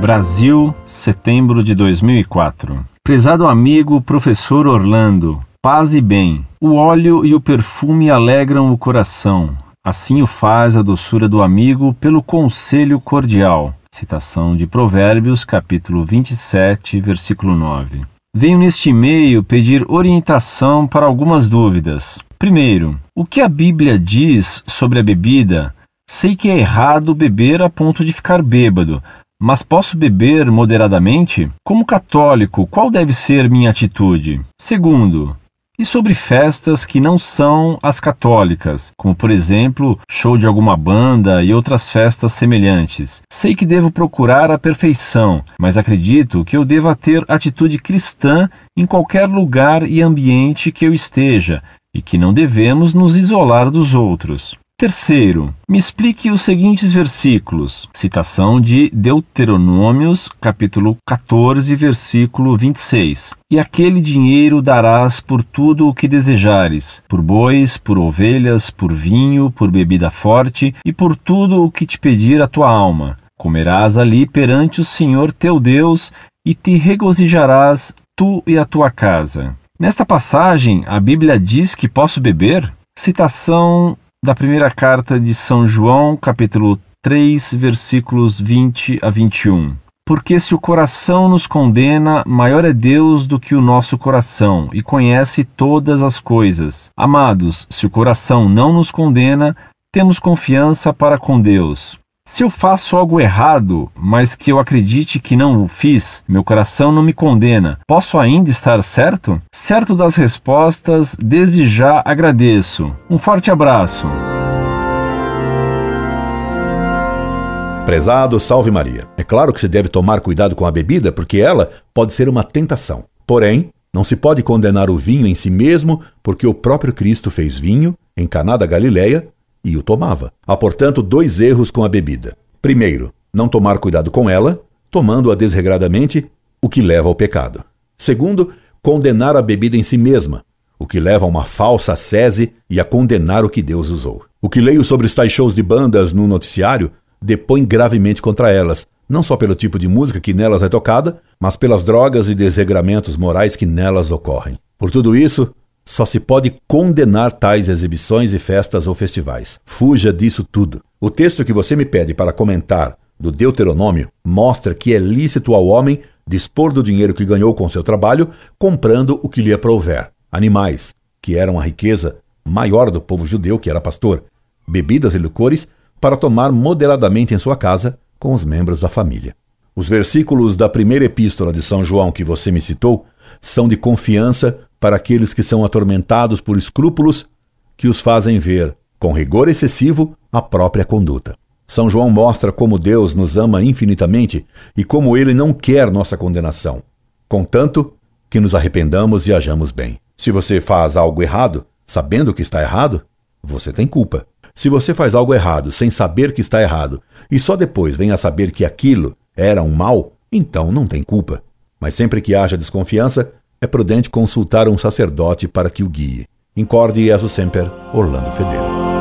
Brasil, setembro de 2004. Prezado amigo, professor Orlando, paz e bem. O óleo e o perfume alegram o coração. Assim o faz a doçura do amigo pelo conselho cordial. Citação de Provérbios, capítulo 27, versículo 9. Venho neste e-mail pedir orientação para algumas dúvidas. Primeiro, o que a Bíblia diz sobre a bebida? Sei que é errado beber a ponto de ficar bêbado, mas posso beber moderadamente? Como católico, qual deve ser minha atitude? Segundo, e sobre festas que não são as católicas, como por exemplo, show de alguma banda e outras festas semelhantes. Sei que devo procurar a perfeição, mas acredito que eu deva ter atitude cristã em qualquer lugar e ambiente que eu esteja, e que não devemos nos isolar dos outros. Terceiro, me explique os seguintes versículos. Citação de Deuteronômios, capítulo 14, versículo 26. E aquele dinheiro darás por tudo o que desejares, por bois, por ovelhas, por vinho, por bebida forte e por tudo o que te pedir a tua alma. Comerás ali perante o Senhor teu Deus e te regozijarás tu e a tua casa. Nesta passagem, a Bíblia diz que posso beber? Citação da primeira carta de São João, capítulo 3, versículos 20 a 21. Porque se o coração nos condena, maior é Deus do que o nosso coração, e conhece todas as coisas. Amados, se o coração não nos condena, temos confiança para com Deus. Se eu faço algo errado, mas que eu acredite que não o fiz, meu coração não me condena, posso ainda estar certo? Certo das respostas, desde já agradeço. Um forte abraço. Prezado, salve Maria. É claro que se deve tomar cuidado com a bebida, porque ela pode ser uma tentação. Porém, não se pode condenar o vinho em si mesmo, porque o próprio Cristo fez vinho em Caná da Galileia e o tomava. Há, portanto, dois erros com a bebida. Primeiro, não tomar cuidado com ela, tomando-a desregradamente, o que leva ao pecado. Segundo, condenar a bebida em si mesma, o que leva a uma falsa sese e a condenar o que Deus usou. O que leio sobre os tais shows de bandas no noticiário depõe gravemente contra elas, não só pelo tipo de música que nelas é tocada, mas pelas drogas e desregramentos morais que nelas ocorrem. Por tudo isso, só se pode condenar tais exibições e festas ou festivais. Fuja disso tudo. O texto que você me pede para comentar do Deuteronômio mostra que é lícito ao homem dispor do dinheiro que ganhou com seu trabalho, comprando o que lhe aprouver. Animais, que eram a riqueza maior do povo judeu, que era pastor, bebidas e licores, para tomar moderadamente em sua casa com os membros da família. Os versículos da primeira epístola de São João que você me citou são de confiança para aqueles que são atormentados por escrúpulos que os fazem ver, com rigor excessivo, a própria conduta. São João mostra como Deus nos ama infinitamente e como ele não quer nossa condenação, contanto que nos arrependamos e hajamos bem. Se você faz algo errado, sabendo que está errado, você tem culpa. Se você faz algo errado sem saber que está errado e só depois vem a saber que aquilo era um mal, então não tem culpa. Mas sempre que haja desconfiança, é prudente consultar um sacerdote para que o guie. Incorde Jesus Semper, Orlando Fedeli.